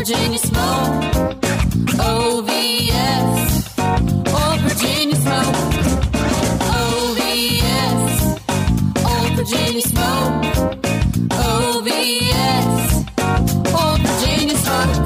Virginia smoke. OVS. Old Virginia smoke. OVS. Old Virginia smoke. OVS. Old Virginia smoke.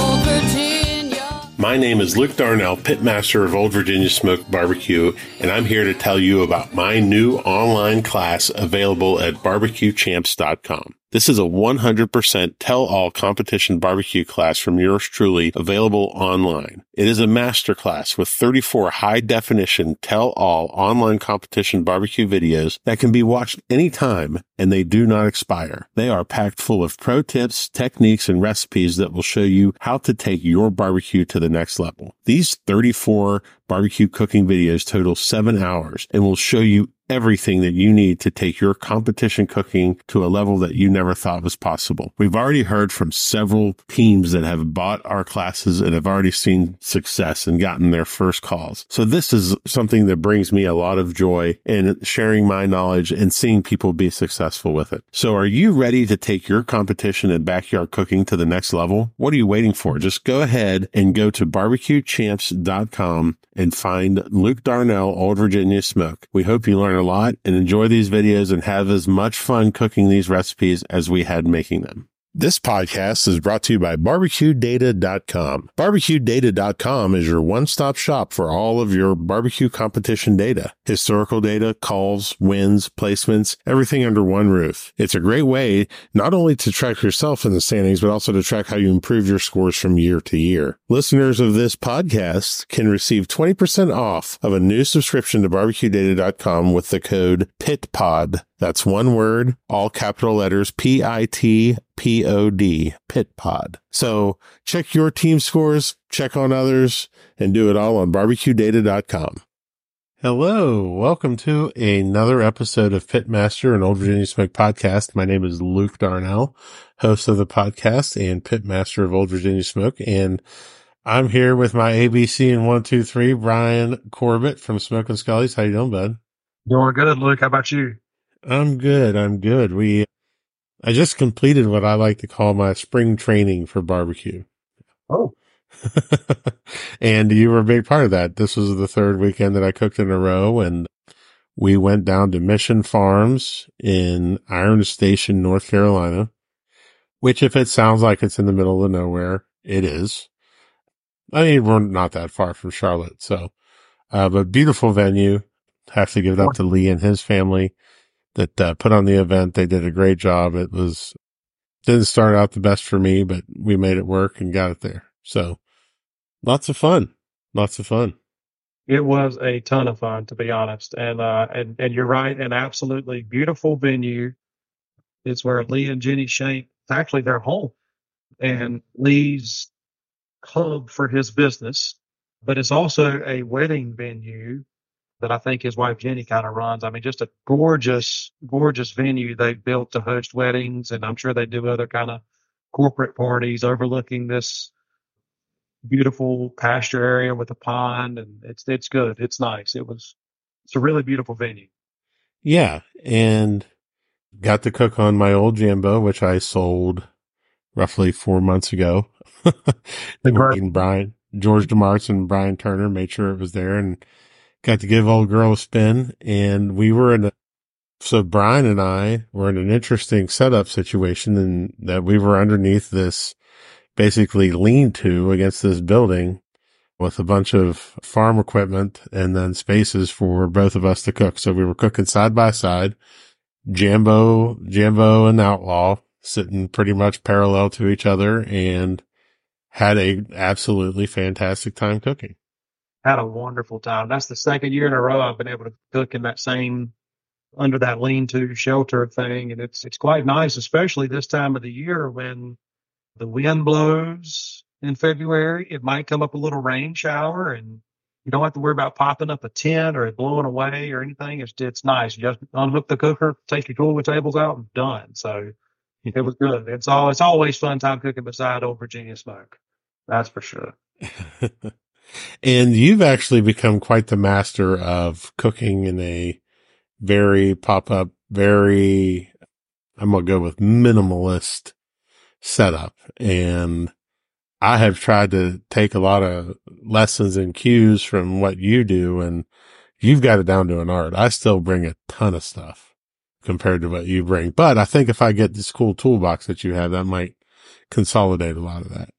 Old Virginia. My name is Luke Darnell, pitmaster of Old Virginia Smoke Barbecue, and I'm here to tell you about my new online class available at barbecuechamps.com. This is a 100% tell all competition barbecue class from yours truly available online. It is a master class with 34 high definition tell all online competition barbecue videos that can be watched anytime and they do not expire. They are packed full of pro tips, techniques, and recipes that will show you how to take your barbecue to the next level. These 34 barbecue cooking videos total seven hours and will show you everything that you need to take your competition cooking to a level that you never thought was possible. We've already heard from several teams that have bought our classes and have already seen success and gotten their first calls. So this is something that brings me a lot of joy in sharing my knowledge and seeing people be successful with it. So are you ready to take your competition and backyard cooking to the next level? What are you waiting for? Just go ahead and go to barbecuechamps.com and find Luke Darnell, Old Virginia Smoke. We hope you learn a lot and enjoy these videos and have as much fun cooking these recipes as we had making them. This podcast is brought to you by barbecuedata.com. Barbecuedata.com is your one-stop shop for all of your barbecue competition data, historical data, calls, wins, placements, everything under one roof. It's a great way not only to track yourself in the standings, but also to track how you improve your scores from year to year. Listeners of this podcast can receive 20% off of a new subscription to barbecuedata.com with the code PITPOD. That's one word, all capital letters, P I T P O D, Pit Pod. So check your team scores, check on others, and do it all on barbecuedata.com. Hello, welcome to another episode of Pitmaster and Old Virginia Smoke Podcast. My name is Luke Darnell, host of the podcast and Pitmaster of Old Virginia Smoke, and I'm here with my ABC and one, two, three, Brian Corbett from Smoke and Scully's. How you doing, bud? Doing good, Luke. How about you? I'm good. I'm good. We, I just completed what I like to call my spring training for barbecue. Oh, and you were a big part of that. This was the third weekend that I cooked in a row and we went down to Mission Farms in Iron Station, North Carolina, which if it sounds like it's in the middle of nowhere, it is. I mean, we're not that far from Charlotte. So, uh, but beautiful venue. Have to give it up to Lee and his family that uh, put on the event. They did a great job. It was, didn't start out the best for me, but we made it work and got it there. So lots of fun. Lots of fun. it was a ton of fun, to be honest. And uh, and and you're right, an absolutely beautiful venue. It's where Lee and Jenny Shank, it's actually their home, and Lee's hub for his business, but it's also a wedding venue that I think his wife Jenny kind of runs. I mean, just a gorgeous, gorgeous venue they built to host weddings, and I'm sure they do other kind of corporate parties overlooking this beautiful pasture area with a pond, and it's it's good. It's nice. It was it's a really beautiful venue. Yeah. And got to cook on my old Jambo, which I sold roughly four months ago. And Brian, George DeMartz and Brian Turner made sure it was there and got to give old girl a spin. And we were in a, so Brian and I were in an interesting setup situation in that we were underneath this basically lean to against this building with a bunch of farm equipment and then spaces for both of us to cook. So we were cooking side by side, Jambo, Jambo and Outlaw sitting pretty much parallel to each other and had a absolutely fantastic time cooking. Had a wonderful time. That's the second year in a row I've been able to cook in that same under that lean-to shelter thing, and it's it's quite nice, especially this time of the year when the wind blows in February. It might come up a little rain shower, and you don't have to worry about popping up a tent or it blowing away or anything. It's it's nice. You just unhook the cooker, take your cooler tables out, and done. So it was good. It's all it's always fun time cooking beside old Virginia smoke. That's for sure. and you've actually become quite the master of cooking in a very pop up, very, I'm going to go with minimalist setup. And I have tried to take a lot of lessons and cues from what you do and you've got it down to an art. I still bring a ton of stuff compared to what you bring. But I think if I get this cool toolbox that you have, that might consolidate a lot of that.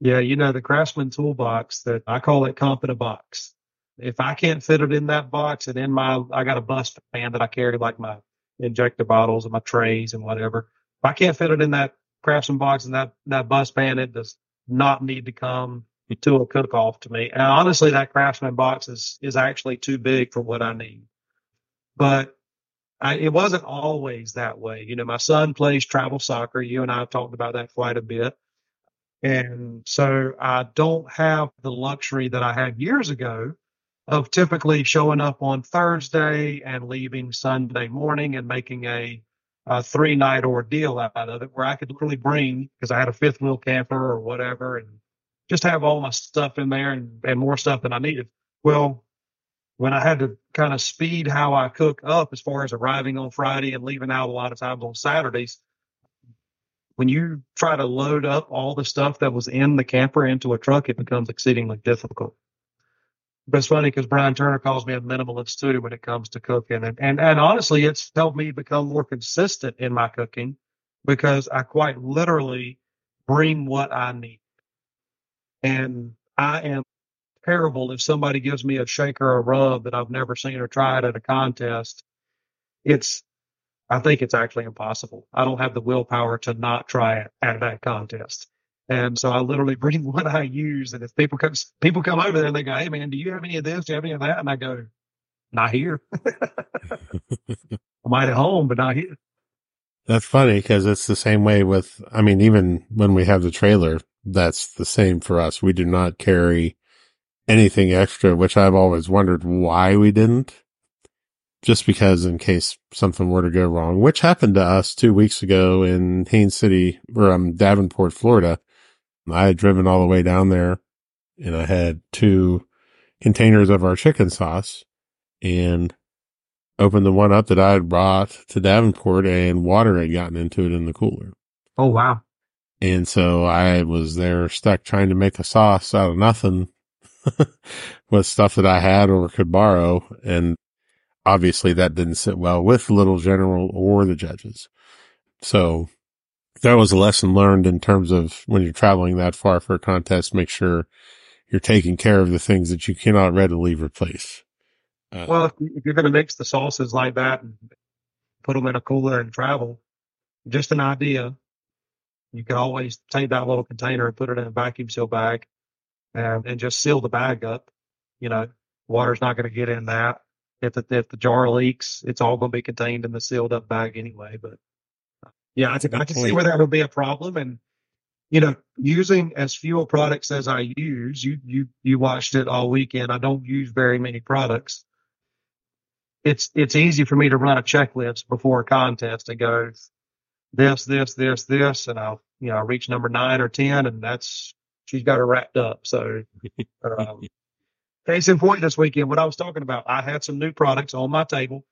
Yeah, you know, the Craftsman toolbox that I call it comp in a box. If I can't fit it in that box and in my, I got a bus fan that I carry like my injector bottles and my trays and whatever. If I can't fit it in that Craftsman box and that, that bus pan, it does not need to come to a cook off to me. And honestly, that Craftsman box is, is actually too big for what I need. But I, it wasn't always that way. You know, my son plays travel soccer. You and I have talked about that quite a bit. And so I don't have the luxury that I had years ago of typically showing up on Thursday and leaving Sunday morning and making a, a three night ordeal out of it where I could literally bring, because I had a fifth wheel camper or whatever, and just have all my stuff in there and, and more stuff than I needed. Well, when I had to kind of speed how I cook up as far as arriving on Friday and leaving out a lot of times on Saturdays, when you try to load up all the stuff that was in the camper into a truck, it becomes exceedingly difficult. But it's funny because Brian Turner calls me a minimalist too when it comes to cooking. And, and, and honestly, it's helped me become more consistent in my cooking because I quite literally bring what I need. And I am terrible if somebody gives me a shaker or a rub that I've never seen or tried at a contest. It's, I think it's actually impossible. I don't have the willpower to not try it at that contest. And so I literally bring what I use. And if people come, people come over there and they go, Hey man, do you have any of this? Do you have any of that? And I go, not here. I might at home, but not here. That's funny because it's the same way with, I mean, even when we have the trailer, that's the same for us. We do not carry anything extra, which I've always wondered why we didn't. Just because in case something were to go wrong, which happened to us two weeks ago in Haines City or um, Davenport, Florida. I had driven all the way down there and I had two containers of our chicken sauce and opened the one up that I had brought to Davenport and water had gotten into it in the cooler. Oh, wow. And so I was there stuck trying to make a sauce out of nothing with stuff that I had or could borrow. And obviously that didn't sit well with little general or the judges. So that was a lesson learned in terms of when you're traveling that far for a contest, make sure you're taking care of the things that you cannot readily replace. Uh, Well, if you- if you're going to mix the sauces like that and put them in a cooler and travel, just an idea. You could always take that little container and put it in a vacuum seal bag and, and just seal the bag up. You know, water's not going to get in that. If the, if the jar leaks, it's all going to be contained in the sealed up bag anyway. But uh, yeah, I can, I can see where that would be a problem. And, you know, using as few products as I use, you, you, you watched it all weekend. I don't use very many products it's it's easy for me to run a checklist before a contest and go this, this, this, this, and I'll you know I reach number nine or ten, and that's she's got her wrapped up. So, um, case in point, this weekend, what I was talking about, I had some new products on my table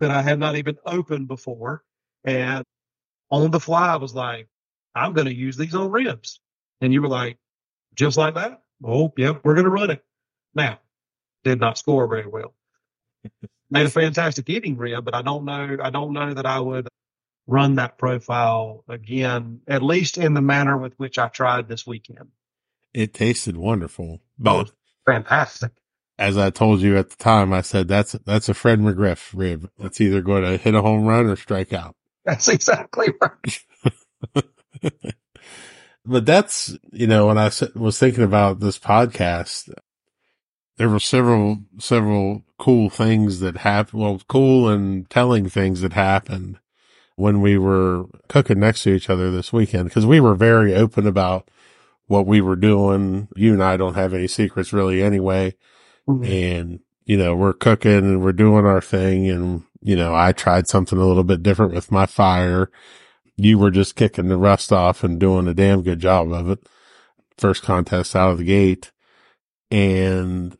that I had not even opened before, and on the fly, I was like, I'm going to use these on ribs, and you were like, just like that. Oh, yep, we're going to run it. Now, did not score very well made a fantastic eating rib, but I don't know. I don't know that I would run that profile again, at least in the manner with which I tried this weekend. it tasted wonderful, oh, but Fantastic. as I told you at the time, I said that's that's a Fred McGriff rib. It's either going to hit a home run or strike out. That's exactly right. but that's you know when I was thinking about this podcast, there were several several cool things that happened. Well, cool and telling things that happened when we were cooking next to each other this weekend because we were very open about what we were doing. You and I don't have any secrets really anyway. Mm-hmm. and you know we're cooking and we're doing our thing. And you know i tried something a little bit different with my fire. You were just kicking the rust off and doing a damn good job of it. First contest out of the gate. And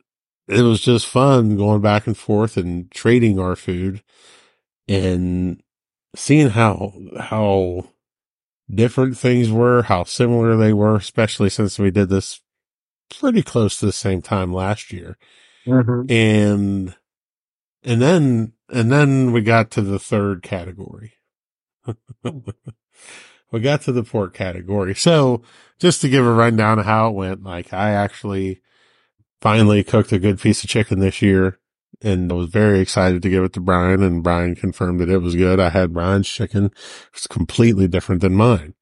it was just fun going back and forth and trading our food and seeing how how different things were, how similar they were, especially since we did this pretty close to the same time last year. Mm-hmm. And, and then, and then we got to the third category. we got to the pork category. So just to give a rundown of how it went, like I actually finally cooked a good piece of chicken this year and I was very excited to give it to Brian and Brian confirmed that it was good. I had Brian's chicken. It was completely different than mine.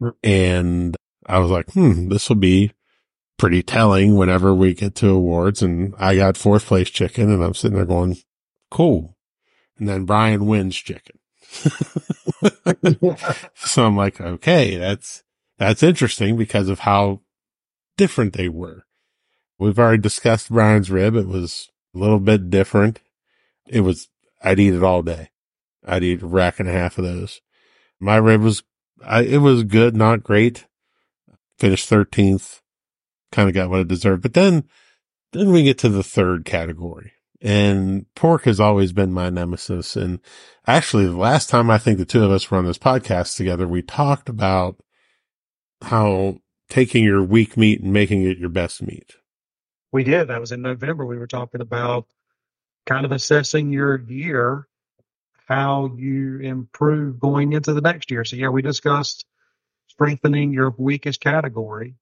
Mm. And I was like, hmm, this will be pretty telling whenever we get to awards. And I got fourth place chicken and I'm sitting there going, cool. And then Brian wins chicken. so I'm like, okay, that's, that's interesting because of how different they were. We've already discussed Brian's rib. It was a little bit different. It was, I'd eat it all day. I'd eat a rack and a half of those. My rib was, I, it was good, not great. Finished 13th. Kind of got what it deserved. But then, then we get to the third category and pork has always been my nemesis. And actually the last time I think the two of us were on this podcast together, we talked about how taking your weak meat and making it your best meat. We did. That was in November. We were talking about kind of assessing your year, how you improve going into the next year. So, yeah, we discussed strengthening your weakest category.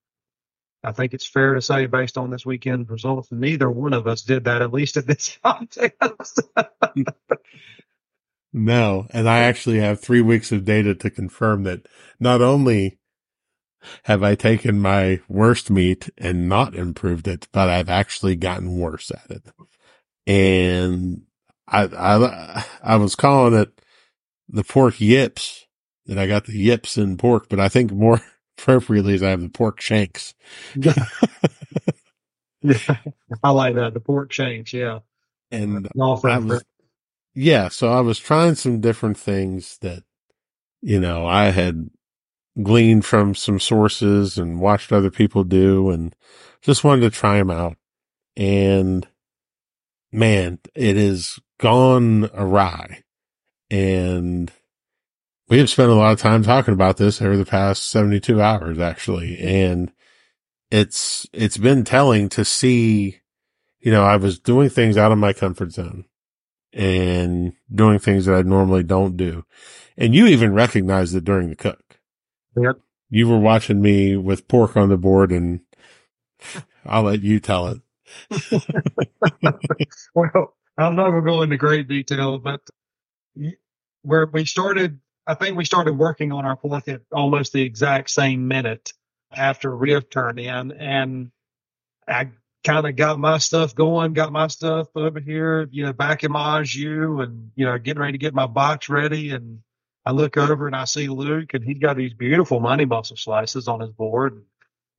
I think it's fair to say, based on this weekend results, neither one of us did that, at least at this contest. No, and I actually have three weeks of data to confirm that not only have I taken my worst meat and not improved it, but I've actually gotten worse at it. And I, I, I was calling it the pork yips and I got the yips in pork, but I think more appropriately is I have the pork shanks. yeah, I like that. The pork shanks. Yeah. And I was, yeah, so I was trying some different things that, you know, I had gleaned from some sources and watched other people do and just wanted to try them out. And man, it has gone awry. And we have spent a lot of time talking about this over the past 72 hours, actually. And it's, it's been telling to see, you know, I was doing things out of my comfort zone and doing things that I normally don't do. And you even recognized it during the cook. Yep. You were watching me with pork on the board and I'll let you tell it. well, I'm not going to go into great detail, but where we started, I think we started working on our pork at almost the exact same minute after Riv turned in, and I kind of got my stuff going, got my stuff over here, you know, back in my you and you know, getting ready to get my box ready, and I look over and I see Luke, and he's got these beautiful money muscle slices on his board.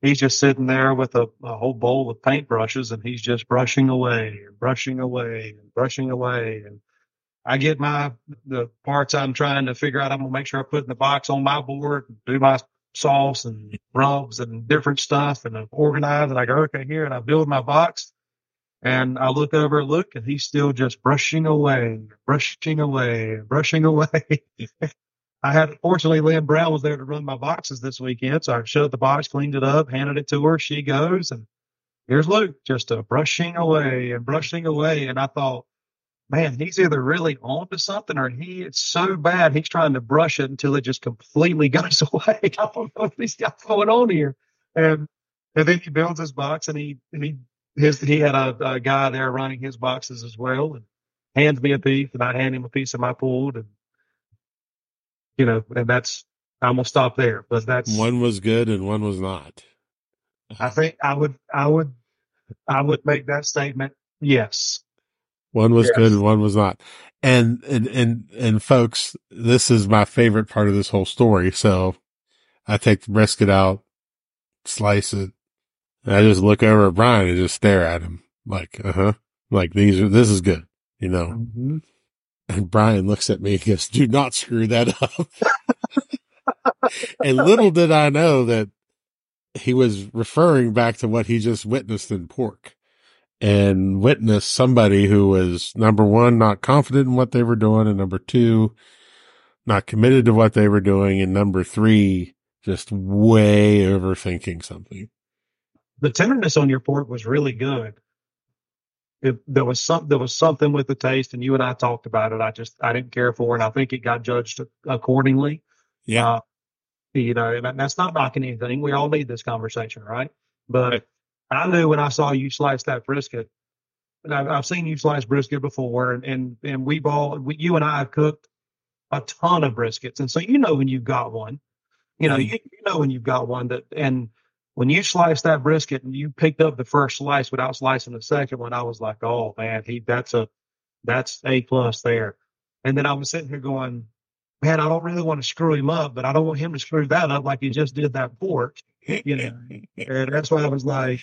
He's just sitting there with a, a whole bowl of paintbrushes, and he's just brushing away and brushing away and brushing away. And I get my the parts I'm trying to figure out. I'm gonna make sure I put in the box on my board, do my sauce and rubs and different stuff, and organize. And I go, okay, here, and I build my box. And I look over Luke, and he's still just brushing away, brushing away, brushing away. I had, fortunately, Lynn Brown was there to run my boxes this weekend. So I showed the box, cleaned it up, handed it to her. She goes, and here's Luke just uh, brushing away and brushing away. And I thought, man, he's either really on to something or he, it's so bad. He's trying to brush it until it just completely goes away. I don't know what he's got going on here. And, and then he builds his box and he, and he, his, he had a, a guy there running his boxes as well and hands me a piece and I hand him a piece of my pulled and, you know, and that's, I'm gonna stop there, but that's, One was good and one was not. I think I would, I would, I would make that statement. Yes. One was Yes. good and one was not. And, and, and, and folks, this is my favorite part of this whole story. So I take the brisket out, slice it, and I just look over at Brian and just stare at him like, uh huh. Like these are, this is good, you know? Mm-hmm. And Brian looks at me and goes, do not screw that up. and little did I know that he was referring back to what he just witnessed in pork and witnessed somebody who was number one, not confident in what they were doing. And number two, not committed to what they were doing. And number three, just way overthinking something. The tenderness on your pork was really good. It, there was some, there was something with the taste, and you and I talked about it. I just, I didn't care for, it, and I think it got judged accordingly. Yeah. Uh, you know, and that's not knocking anything. We all need this conversation, right? But Right. I knew when I saw you slice that brisket, and I've, I've seen you slice brisket before, and and, and we've all, we, you and I have cooked a ton of briskets, and so you know when you've got one, you know, you, you know when you've got one that, and when you sliced that brisket and you picked up the first slice without slicing the second one, I was like, oh man, he that's a that's a plus there. And then I was sitting here going, man, I don't really want to screw him up, but I don't want him to screw that up like he just did that pork. You know, and that's why I was like,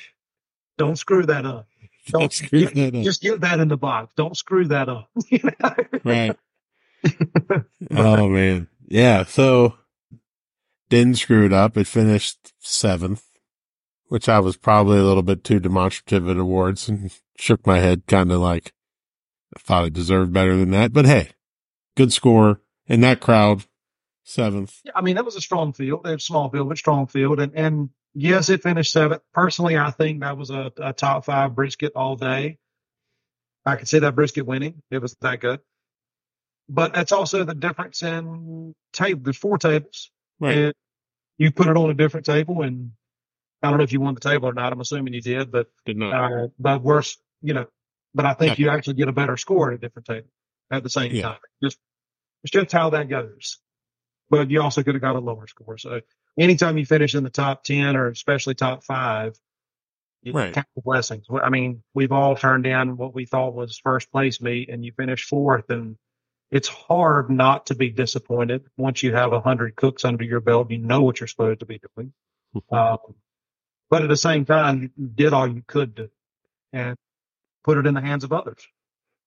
don't screw that up. Don't screw that up. Just get that in the box. Don't screw that up. You know? Right. oh man. Yeah. So didn't screw it up. It finished seventh, which I was probably a little bit too demonstrative at awards and shook my head kind of like I thought it deserved better than that. But hey, good score in that crowd. Seventh. Yeah, I mean, that was a strong field. It was a small field, but strong field. And, and yes, it finished seventh. Personally, I think that was a, a top five brisket all day. I could see that brisket winning. It was that good. But that's also the difference in table. There's four tables. Right. And you put it on a different table. And I don't know if you won the table or not. I'm assuming you did. But, Did not. uh, but worse, you know, but I think you actually get a better score at a different table at the same Yeah. time. Just, it's just how that goes but you also could have got a lower score. So anytime you finish in the top 10 or especially top five, Right. count the blessings. I mean, we've all turned down what we thought was first place meat and you finish fourth and it's hard not to be disappointed once you have a hundred cooks under your belt. You know what you're supposed to be doing. Um, but at the same time, you did all you could do and put it in the hands of others.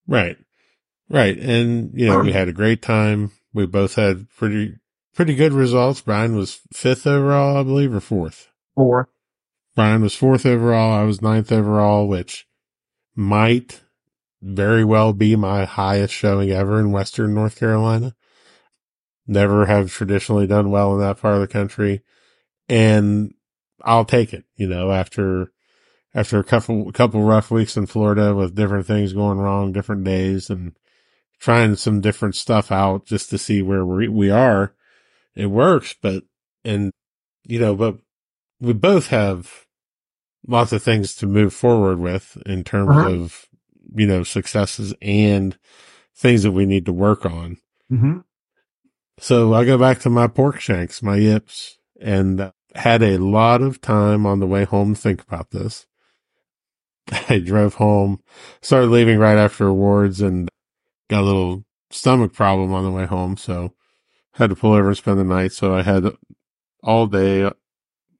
Right. Right. And, you know, we had a great time. We both had pretty, pretty good results. Brian was fifth overall, I believe, or fourth. Or Brian was fourth overall. I was ninth overall, which might very well be my highest showing ever in Western North Carolina. Never have traditionally done well in that part of the country. And I'll take it, you know, after, after a couple, couple rough weeks in Florida with different things going wrong, different days and trying some different stuff out just to see where we, we are. It works, but, and, you know, but we both have lots of things to move forward with in terms Uh-huh. of, you know, successes and things that we need to work on. mm-hmm. So I go back to my pork shanks, my yips, and uh, had a lot of time on the way home to think about this. I drove home, started leaving right after awards and got a little stomach problem on the way home. So had to pull over and spend the night. So I had all day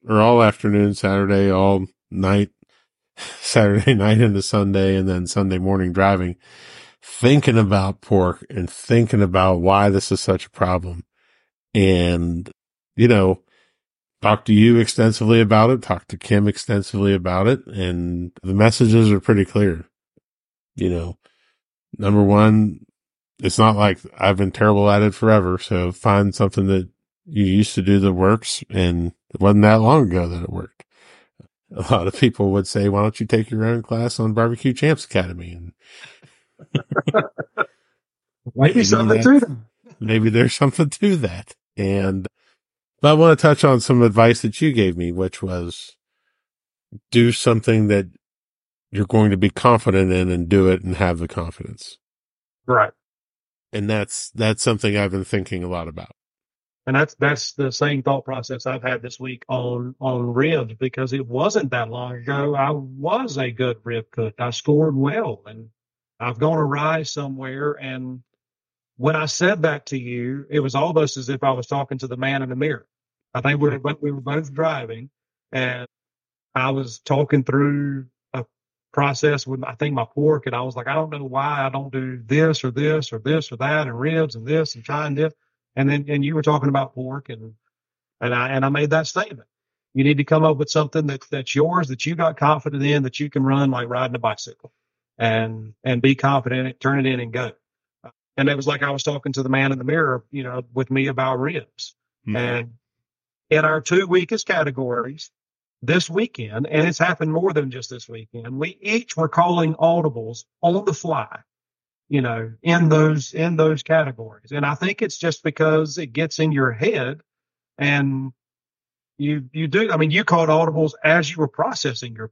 or all afternoon, Saturday, all night, Saturday night into Sunday and then Sunday morning driving, thinking about pork and thinking about why this is such a problem. And, you know, talked to you extensively about it, talked to Kim extensively about it, and the messages are pretty clear. You know, number one, it's not like I've been terrible at it forever. So find something that you used to do that works. And it wasn't that long ago that it worked. A lot of people would say, why don't you take your own class on Barbecue Champs Academy? And Maybe something that- to them. maybe there's something to that. And, but I want to touch on some advice that you gave me, which was do something that you're going to be confident in and do it and have the confidence. Right. And that's, that's something I've been thinking a lot about. And that's that's the same thought process I've had this week on on ribs because it wasn't that long ago. I was a good rib cook. I scored well, and I've gone awry somewhere. And when I said that to you, it was almost as if I was talking to the man in the mirror. I think we were both- we were both driving, and I was talking through a process with I think my pork, and I was like, I don't know why I don't do this or this or this or that, and ribs and this and trying this. And then, and you were talking about pork and, and I, and I made that statement. You need to come up with something that, that's yours, that you got confident in, that you can run like riding a bicycle and, and be confident in it, turn it in and go. and it was like I was talking to the man in the mirror, you know, with me about ribs. Mhm. And in our two weakest categories this weekend, and it's happened more than just this weekend, we each were calling audibles on the fly, you know, in those in those categories. And I think it's just because it gets in your head and you you do I mean you called audibles as you were processing your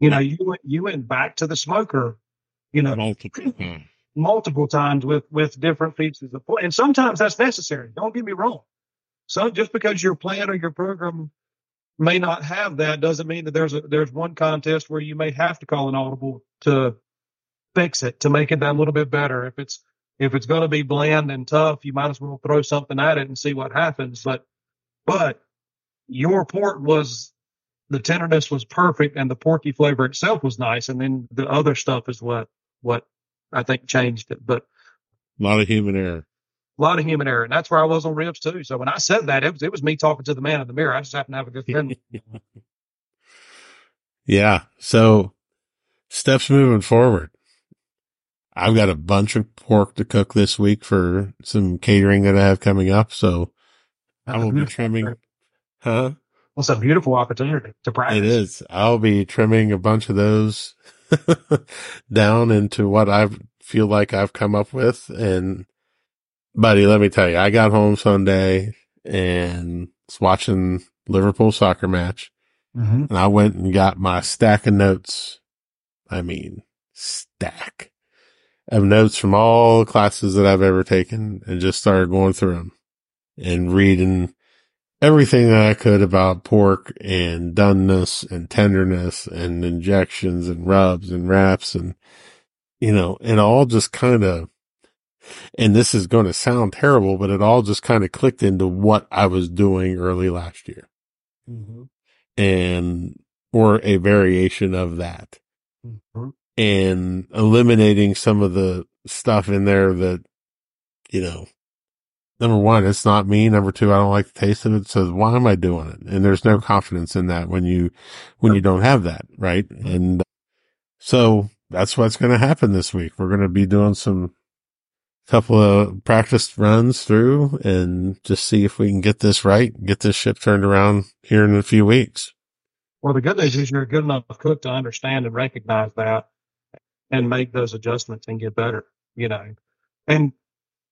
you know, you went you went back to the smoker, you know, multiple. Hmm. multiple times with with different pieces of and sometimes that's necessary don't get me wrong so just because your plan or your program may not have that doesn't mean that there's a there's one contest where you may have to call an audible to fix it to make it that little bit better if it's if it's going to be bland and tough you might as well throw something at it and see what happens but but your port was the tenderness was perfect and the porky flavor itself was nice and then the other stuff is what what I think changed it. But A lot of human error. A lot of human error, and that's where I was on ribs too. So when I said that, it was it was me talking to the man in the mirror. I just happened to have a good friend. Yeah. So steps moving forward. I've got a bunch of pork to cook this week for some catering that I have coming up. So I will be trimming, huh? It's a beautiful opportunity to practice. It is. I'll be trimming a bunch of those down into what I feel like I've come up with. And buddy, let me tell you, I got home Sunday and was watching Liverpool soccer match hmm and I went and got my stack of notes. I mean, stack of notes from all the classes that I've ever taken and just started going through them and reading everything that I could about pork and doneness and tenderness and injections and rubs and wraps and, you know, and all just kind of, and this is going to sound terrible, but it all just kind of clicked into what I was doing early last year hmm and, or a variation of that hmm and eliminating some of the stuff in there that, you know, number one, it's not me. Number two, I don't like the taste of it. So why am I doing it? And there's no confidence in that when you, when you don't have that. Right. And so that's what's going to happen this week. We're going to be doing some couple of practice runs through and just see if we can get this right, get this ship turned around here in a few weeks. Well, the good news is you're a good enough cook to understand and recognize that and make those adjustments and get better, you know. And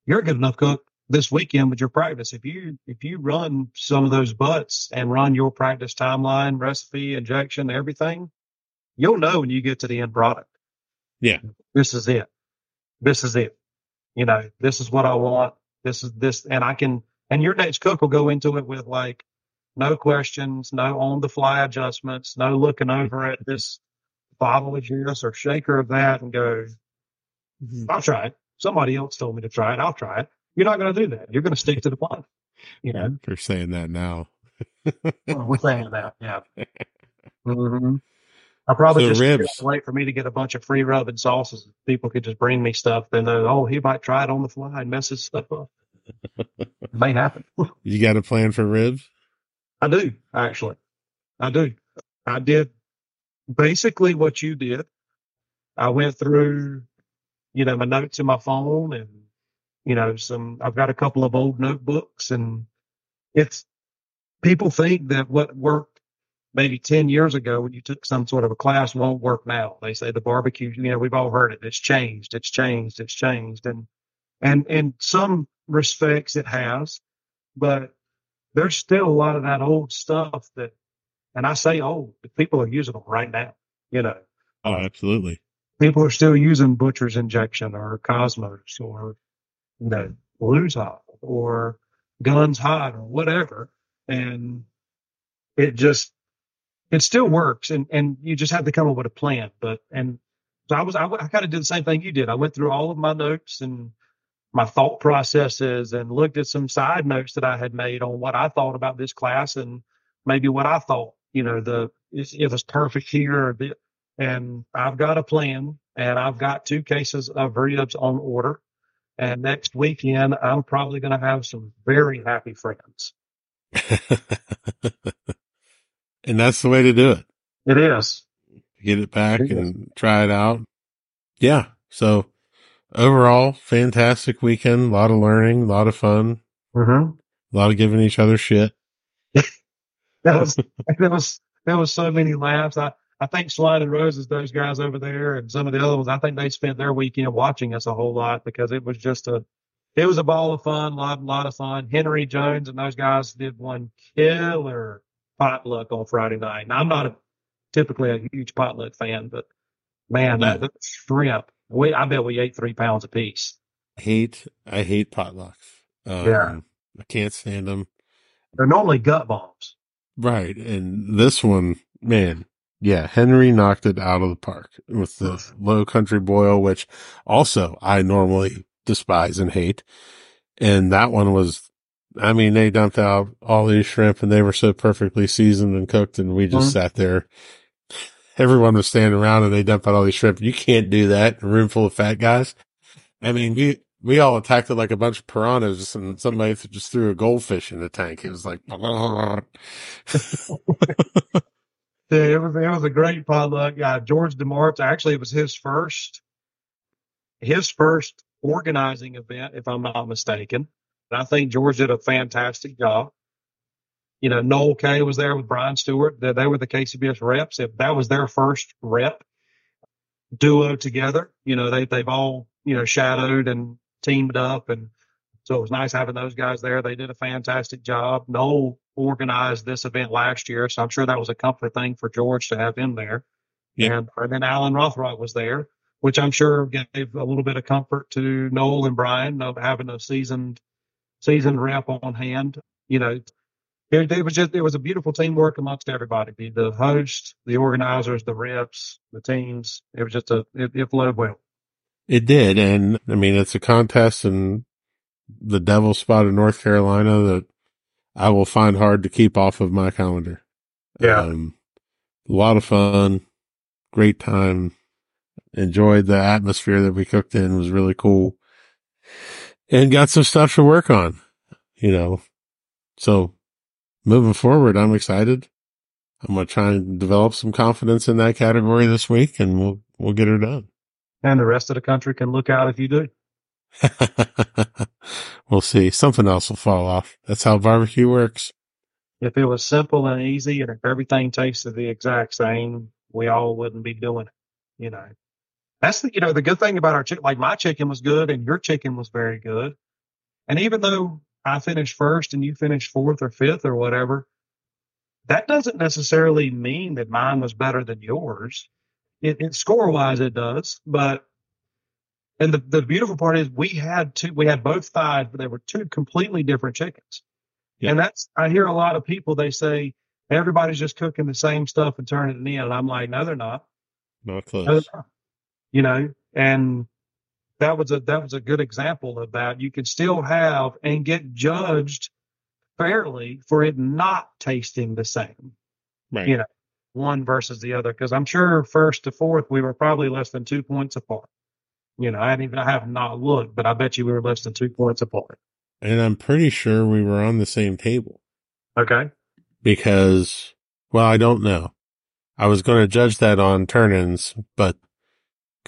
you're a good enough cook this weekend with your practice. If you if you run some of those butts and run your practice timeline, recipe, injection, everything, you'll know when you get to the end product. Yeah. This is it. This is it. You know, this is what I want. This is this and I can and your next cook will go into it with like no questions, no on the fly adjustments, no looking over at this bottle of this or shaker of that and go, I'll try it. Somebody else told me to try it. I'll try it. You're not going to do that. You're going to stick to the plan. You know, They're saying that now. we're saying that. Yeah. hmm I probably So just ribs. wait for me to get a bunch of free rubbing sauces. People could just bring me stuff. Then, uh, oh, he might try it on the fly and mess his stuff up. it may happen. You got a plan for ribs? I do, actually. I do. I did basically what you did. I went through, you know, my notes in my phone and, you know, some, I've got a couple of old notebooks and it's, people think that what worked maybe 10 years ago when you took some sort of a class won't work now. They say the barbecue, you know, we've all heard it. It's changed. It's changed. It's changed. And, and in some respects it has, but there's still a lot of that old stuff that, and I say old, but people are using them right now. You know, Oh, absolutely. people are still using butcher's injection or Cosmos or, you know, Blues Hog or Guns Hot or whatever. And it just, it still works. And, and you just have to come up with a plan. But, and so I was, I, I kind of did the same thing you did. I went through all of my notes and my thought processes and looked at some side notes that I had made on what I thought about this class and maybe what I thought, you know, the, it was perfect here the, and I've got a plan and I've got two cases of ribs on order. And next weekend, I'm probably going to have some very happy friends. and that's the way to do it. It is. Get it back It and try it out. Yeah. So overall, fantastic weekend. A lot of learning, a lot of fun, Mm-hmm. a lot of giving each other shit. That was that was that was so many laughs. I I think Slide and Roses, those guys over there, and some of the other ones, I think they spent their weekend watching us a whole lot because it was just a it was a ball of fun, lot lot of fun. Henry Jones and those guys did one killer potluck on Friday night. Now I'm not a, typically a huge potluck fan, but man, that, that shrimp, we I bet we ate three pounds apiece. I hate, I hate potlucks. Um, Yeah. I can't stand them. They're normally gut bombs. Right. And this one, man, yeah, Henry knocked it out of the park with the low country boil, which also I normally despise and hate. And that one was, I mean, they dumped out all these shrimp and they were so perfectly seasoned and cooked and we just Mhm. sat there. Everyone was standing around and they dumped out all these shrimp. You can't do that in a room full of fat guys. I mean, we, we all attacked it like a bunch of piranhas and somebody just threw a goldfish in the tank. It was like, Yeah, it was it was a great potluck. Yeah, George DeMartz actually it was his first his first organizing event, if I'm not mistaken. And I think George did a fantastic job. You know, Noel Kay was there with Brian Stewart. They, they were the KCBS reps. If that was their first rep duo together, you know, they they've all, you know, shadowed and teamed up and so it was nice having those guys there. They did a fantastic job. Noel organized this event last year, so I'm sure that was a comfort thing for George to have him there. Yeah. And, and then Alan Rothrock was there, which I'm sure gave a little bit of comfort to Noel and Brian of having a seasoned seasoned rep on hand. You know, it, it was just it was a beautiful teamwork amongst everybody. The, the host, the organizers, the reps, the teams. It was just a it, it flowed well. It did. And I mean, it's a contest and the devil spot in North Carolina that I will find hard to keep off of my calendar. Yeah. Um, a lot of fun, great time. Enjoyed the atmosphere that we cooked in It was really cool and got some stuff to work on, you know. So moving forward, I'm excited. I'm going to try and develop some confidence in that category this week and we'll, we'll get her done. And the rest of the country can look out if you do. we'll see. Something else will fall off. That's how barbecue works. If it was simple and easy and if everything tasted the exact same, we all wouldn't be doing it. You know, that's the, you know, the good thing about our chicken, like my chicken was good and your chicken was very good. And even though I finished first and you finished fourth or fifth or whatever, that doesn't necessarily mean that mine was better than yours. It, it score wise, it does, but and the, the beautiful part is we had two, we had both thighs, but they were two completely different chickens. Yeah. And that's, I hear a lot of people, they say everybody's just cooking the same stuff and turning it in. And I'm like, no, they're not. Not No, close. they're not. You know, and that was a, that was a good example of that. You can still have and get judged fairly for it not tasting the same Right. you know, one versus the other. Because I'm sure first to fourth we were probably less than two points apart. You know, I hadn't even I have not looked, but I bet you we were less than two points apart. And I'm pretty sure we were on the same table Okay. because, well, I don't know. I was going to judge that on turn-ins, but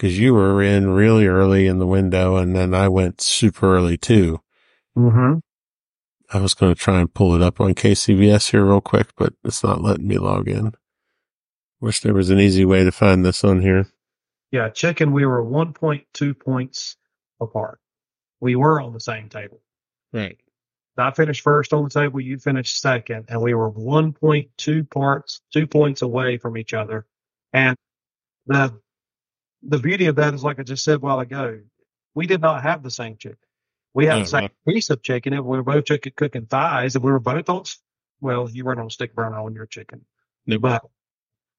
because you were in really early in the window and then I went super early too. Mm-hmm. I was going to try and pull it up on KCBS here real quick, but it's not letting me log in. Wish there was an easy way to find this on here. Yeah, chicken. We were 1.2 points apart. We were on the same table. Right. I finished first on the table. You finished second, and we were 1.2 parts, two points away from each other. And the the beauty of that is, like I just said a while ago, we did not have the same chicken. We had Oh, the same piece of chicken, and we were both chicken cooking thighs, and we were both on. Well, you weren't on stick burner on your chicken, Nope. but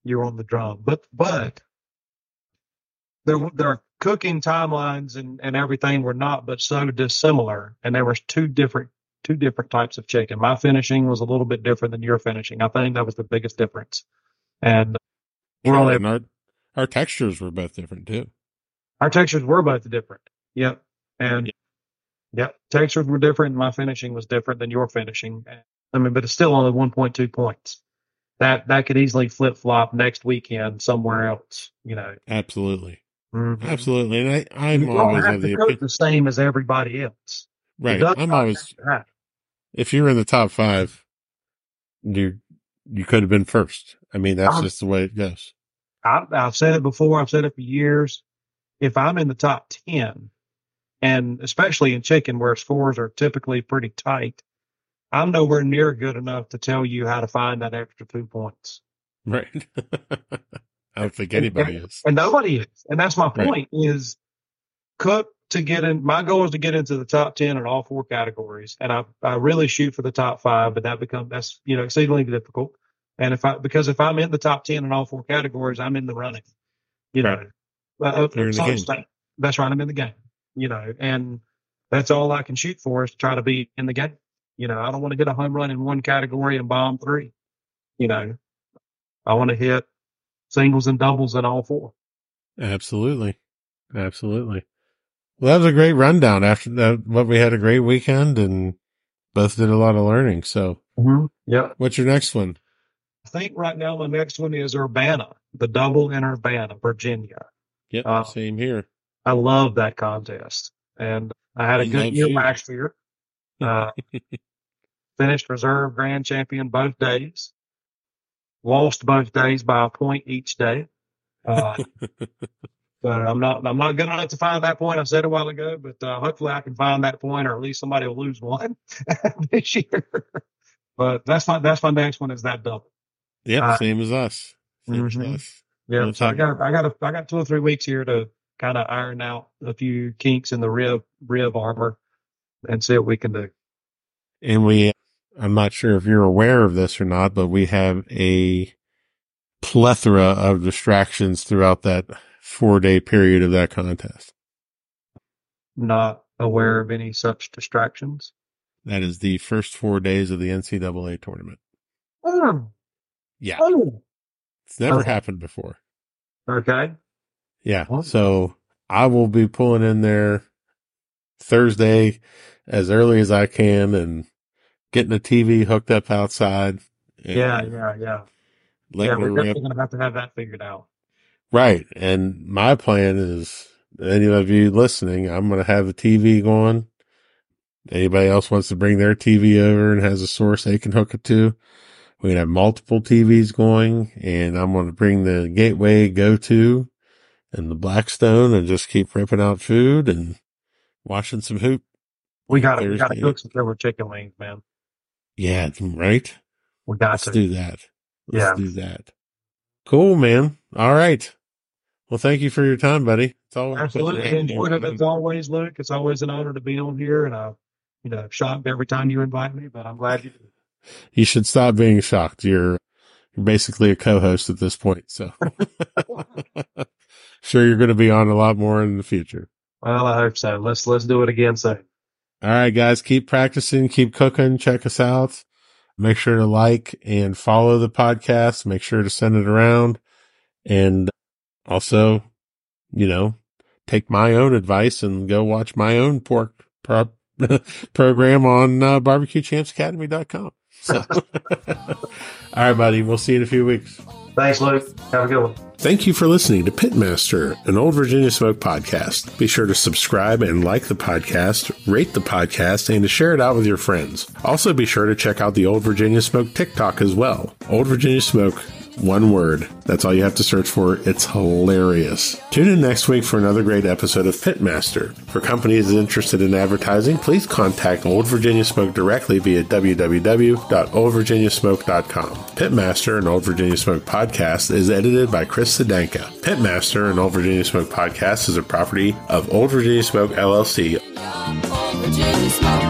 you were on the drum. But but their their cooking timelines and, and everything were not but so dissimilar and there was two different two different types of chicken my finishing was a little bit different than your finishing i think that was the biggest difference and we're only and our, textures were both different too. our textures were both different yep and yep textures were different my finishing was different than your finishing i mean but it's still only 1.2 points that that could easily flip flop next weekend somewhere else you know Absolutely. Mhm. Absolutely. And I, I'm don't always have to the the same as everybody else. Right. I'm always, if you're in the top five, you, you could have been first. I mean, that's Um, just the way it goes. I, I've said it before. I've said it for years. If I'm in the top 10, and especially in chicken where scores are typically pretty tight, I'm nowhere near good enough to tell you how to find that extra two points. Right. I don't think anybody is. And nobody is. And that's my Right. point is cook to get in. My goal is to get into the top 10 in all four categories. And I, I really shoot for the top five, but that becomes, that's, you know, exceedingly difficult. And if I, because if I'm in the top 10 in all four categories, I'm in the running, you know, Right. Uh, You're in the game. that's right. I'm in the game, you know, and that's all I can shoot for is to try to be in the game. You know, I don't want to hit a home run in one category and bomb three, you know, I want to hit singles and doubles in all four. Absolutely. Absolutely. Well, that was a great rundown after that. What we had a great weekend and both did a lot of learning. So Mm-hmm. Yep. what's your next one? I think right now my next one is Urbanna, the double in Urbanna, Virginia. Yep. Uh, same here. I love that contest. And I had a good year last year. Uh, finished reserve grand champion both days. Lost both days by a point each day. Uh, but I'm not, I'm not good enough to find that point. I said a while ago, but uh, hopefully I can find that point or at least somebody will lose one this year. but that's my, that's my next one is that double. Yep. uh, same as us. Same as Mhm. us. Yeah, so I got I got a, I got two or three weeks here to kind of iron out a few kinks in the rib rib armor and see what we can do. And we, I'm not sure if you're aware of this or not, but we have a plethora of distractions throughout that four day period of that contest. Not aware of any such distractions. That is the first four days of the NCAA tournament. Oh, Yeah. oh. It's never Okay. happened before. Okay. Yeah. So I will be pulling in there Thursday as early as I can and getting a TV hooked up outside. Yeah, yeah, yeah. Yeah, we're definitely gonna have to have that figured out. Right. And my plan is any of you listening, I'm going to have the TV going. Anybody else wants to bring their TV over and has a source they can hook it to. We can have multiple TVs going and I'm going to bring the gateway go to and the Blackstone and just keep ripping out food and watching some hoop. We got to we got to cook some silver chicken wings, man. Yeah. Right. We got Let's to. do that. Let's Yeah. do that. Cool, man. All right. Well, thank you for your time, buddy. It's always Absolutely enjoyed it as always, Luke. It's always an honor to be on here, and I, you know, shocked every time you invite me, but I'm glad you did. You should stop being shocked. You're you're basically a co-host at this point, so sure you're going to be on a lot more in the future. Well, I hope so. Let's let's do it again soon. All right, guys, keep practicing, keep cooking. Check us out. Make sure to like and follow the podcast. Make sure to send it around, and also, you know, take my own advice and go watch my own pork pro- program on uh, barbecuechampsacademy.com. So, all right, buddy. We'll see you in a few weeks. Thanks, Luke. Have a good one. Thank you for listening to Pitmaster, an old Virginia Smoke podcast. Be sure to subscribe and like the podcast, rate the podcast, and to share it out with your friends. Also, be sure to check out the Old Virginia Smoke TikTok as well. Old Virginia Smoke, one word. That's all you have to search for. It's hilarious. Tune in next week for another great episode of Pitmaster. For companies interested in advertising, please contact Old Virginia Smoke directly via www.oldvirginiasmoke.com. Pitmaster, and Old Virginia Smoke podcast, is edited by Chris Sedanka. Pitmaster, and Old Virginia Smoke podcast, is a property of Old Virginia Smoke LLC Old Virginia smoke.